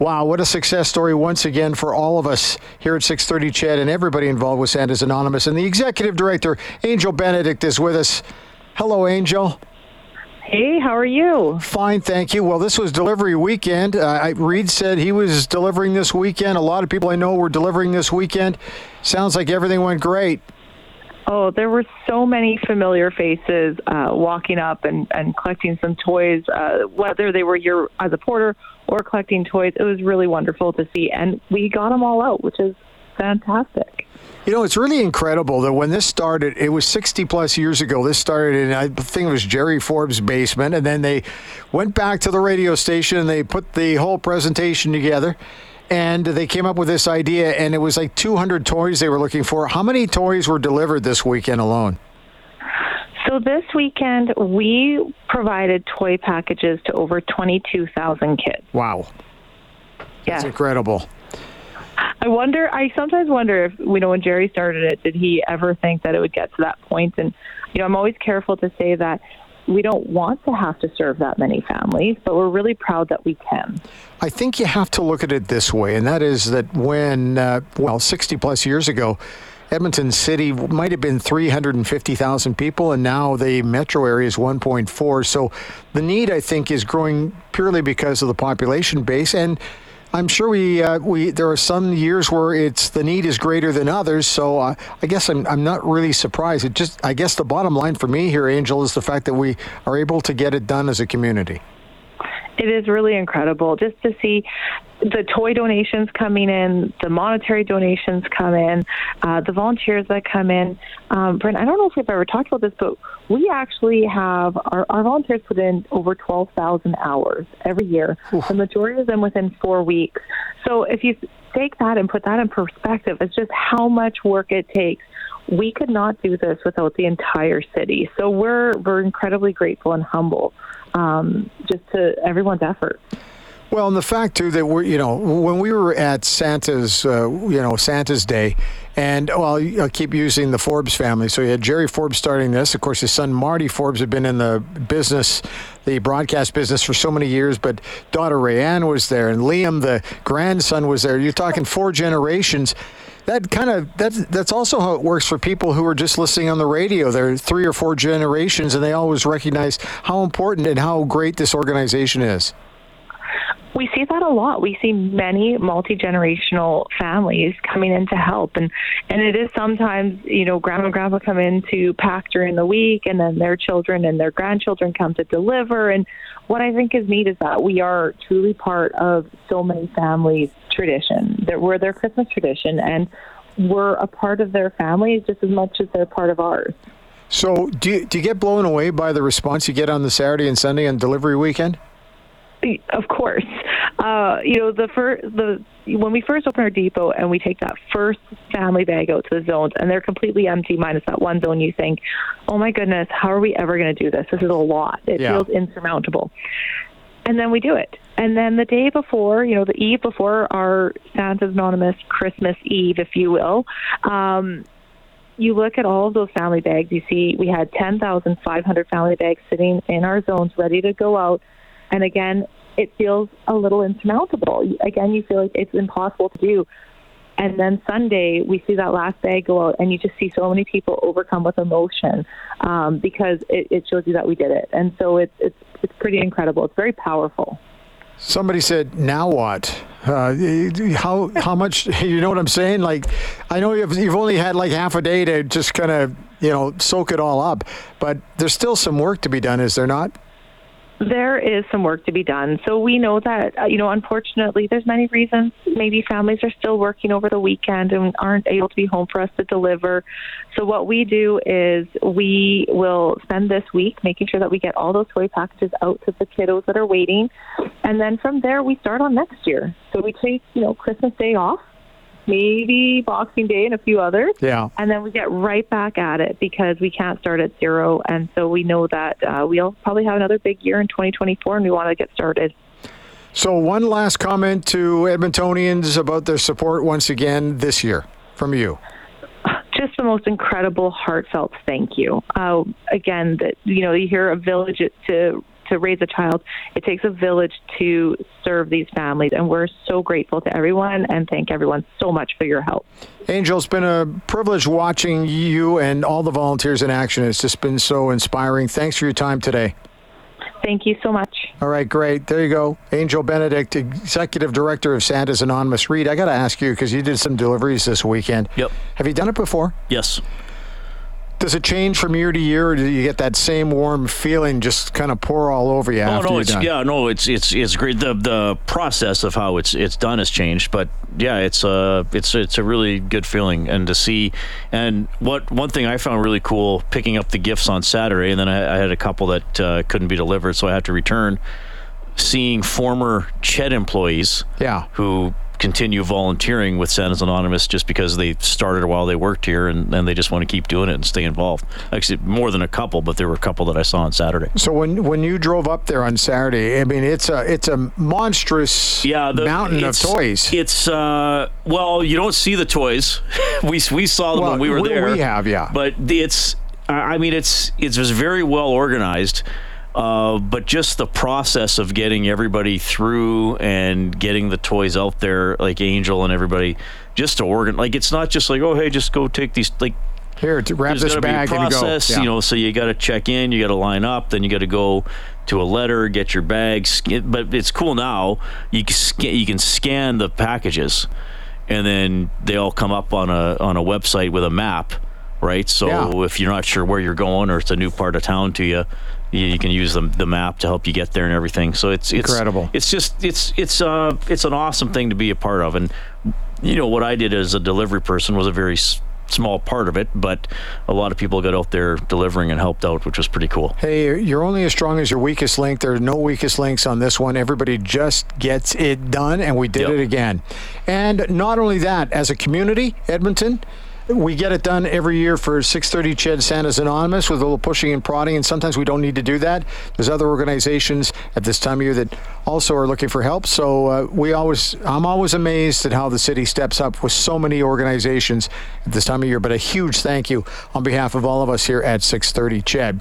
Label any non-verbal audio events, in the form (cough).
Wow, what a success story once again for all of us here at 630 CHED and everybody involved with Santa's Anonymous. And the executive director, Angel Benedict, is with us. Hello, Angel. Hey, how are you? Fine, thank you. Well, this was delivery weekend. Uh, Reed said he was delivering this weekend. A lot of people I know were delivering this weekend. Sounds like everything went great. Oh, there were so many familiar faces uh, walking up and, and collecting some toys, uh, whether they were your as a porter or collecting toys. It was really wonderful to see, and we got them all out, which is fantastic. You know, it's really incredible that when this started, it was 60 plus years ago. This started in, I think it was Jerry Forbes' basement, and then they went back to the radio station and they put the whole presentation together and they came up with this idea, and it was like 200 toys they were looking for. How many toys were delivered this weekend alone? So this weekend, we provided toy packages to over 22,000 kids. Wow. That's yes. incredible. I wonder. I sometimes wonder if you know when Jerry started it, did he ever think that it would get to that point? And you know, I'm always careful to say that we don't want to have to serve that many families, but we're really proud that we can. I think you have to look at it this way, and that is that when, uh, well, 60 plus years ago, Edmonton City might have been 350,000 people, and now the metro area is 1.4. So the need, I think, is growing purely because of the population base. And I'm sure we uh, we there are some years where it's the need is greater than others. So uh, I guess I'm I'm not really surprised. It just I guess the bottom line for me here, Angel, is the fact that we are able to get it done as a community. It is really incredible just to see the toy donations coming in, the monetary donations come in, uh, the volunteers that come in. Um, Brent, I don't know if we've ever talked about this, but we actually have our, our volunteers put in over 12,000 hours every year, Oof. the majority of them within four weeks. So if you take that and put that in perspective, it's just how much work it takes we could not do this without the entire city. So we're we're incredibly grateful and humble um, just to everyone's effort. Well, and the fact too that we're, you know, when we were at Santa's, uh, you know, Santa's Day, and well, I'll keep using the Forbes family. So you had Jerry Forbes starting this. Of course, his son Marty Forbes had been in the business, the broadcast business for so many years. But daughter Rayanne was there, and Liam, the grandson, was there. You're talking four generations that kind of that's that's also how it works for people who are just listening on the radio. They're three or four generations, and they always recognize how important and how great this organization is we see that a lot. We see many multi generational families coming in to help, and and it is sometimes you know grandma and grandpa come in to pack during the week, and then their children and their grandchildren come to deliver. And what I think is neat is that we are truly part of so many families' tradition. That we're their Christmas tradition, and we're a part of their family just as much as they're part of ours. So, do you, do you get blown away by the response you get on the Saturday and Sunday and delivery weekend? Of course, uh, you know the first the when we first open our depot and we take that first family bag out to the zones and they're completely empty minus that one zone, you think, oh my goodness, how are we ever going to do this? This is a lot. It yeah. feels insurmountable. And then we do it. And then the day before, you know, the eve before our Santa's Anonymous Christmas Eve, if you will, um, you look at all of those family bags, you see we had 10,500 family bags sitting in our zones ready to go out and again, it feels a little insurmountable. Again, you feel like it's impossible to do. And then Sunday, we see that last bag go out, and you just see so many people overcome with emotion um, because it, it shows you that we did it. And so it's it's it's pretty incredible. It's very powerful. Somebody said, "Now what? Uh, how how much? (laughs) You know what I'm saying? Like, I know you've you've only had like half a day to just kind of you know soak it all up, but there's still some work to be done, is there not?" There is some work to be done. So we know that, uh, you know, unfortunately, there's many reasons. Maybe families are still working over the weekend and aren't able to be home for us to deliver. So what we do is we will spend this week making sure that we get all those toy packages out to the kiddos that are waiting. And then from there, we start on next year. So we take, you know, Christmas Day off maybe Boxing Day and a few others. Yeah. And then we get right back at it because we can't start at zero. And so we know that uh, we'll probably have another big year in 2024 and we want to get started. So, one last comment to Edmontonians about their support once again this year from you just the most incredible, heartfelt thank you. Uh, again, that you know, you hear a village to to raise a child. It takes a village to serve these families, and we're so grateful to everyone and thank everyone so much for your help. Angel, it's been a privilege watching you and all the volunteers in action. It's just been so inspiring. Thanks for your time today. Thank you so much. All right, great. There you go. Angel Benedict, Executive Director of Santa's Anonymous. Reed, I got to ask you because you did some deliveries this weekend. Yep. Have you done it before? Yes. Does it change from year to year, or do you get that same warm feeling just kind of pour all over you Oh no, it's done? yeah, no, it's it's it's great. The the process of how it's it's done has changed, but yeah, it's a it's it's a really good feeling, and to see, and what one thing I found really cool picking up the gifts on Saturday, and then I, I had a couple that uh, couldn't be delivered, so I had to return. Seeing former CHED employees, Yeah. who continue volunteering with Santa's Anonymous just because they started while they worked here and, and they just want to keep doing it and stay involved. Actually, more than a couple, but there were a couple that I saw on Saturday. So when when you drove up there on Saturday, I mean it's a it's a monstrous yeah, the, mountain of toys. It's uh, well, you don't see the toys. (laughs) we we saw them Well, when we were we- there. we have, yeah. But it's, I mean, it's it's just very well organized. Uh, but just the process of getting everybody through and getting the toys out there, like Angel and everybody, just to organ. Like it's not just like, oh, hey, just go take these. Like Here, to there's this to be a bag and you go. process, Yeah. you know. So you got to check in, you got to line up, then you got to go to a letter, get your bags. But it's cool now. You can scan, you can scan the packages, and then they all come up on a on a website with a map, right? So Yeah. if you're not sure where you're going or it's a new part of town to you. You you can use the, the map to help you get there and everything. So it's it's Incredible. It's just it's it's uh it's an awesome thing to be a part of. And you know what I did as a delivery person was a very s- small part of it, but a lot of people got out there delivering and helped out, which was pretty cool. Hey, you're only as strong as your weakest link. There are no weakest links on this one. Everybody just gets it done, and we did Yep. it again. And not only that, as a community, Edmonton, we get it done every year for 630 Ched Santa's Anonymous with a little pushing and prodding, and sometimes we don't need to do that. There's other organizations at this time of year that also are looking for help. So uh, we always, I'm always amazed at how the city steps up with so many organizations at this time of year. But a huge thank you on behalf of all of us here at 630 Ched.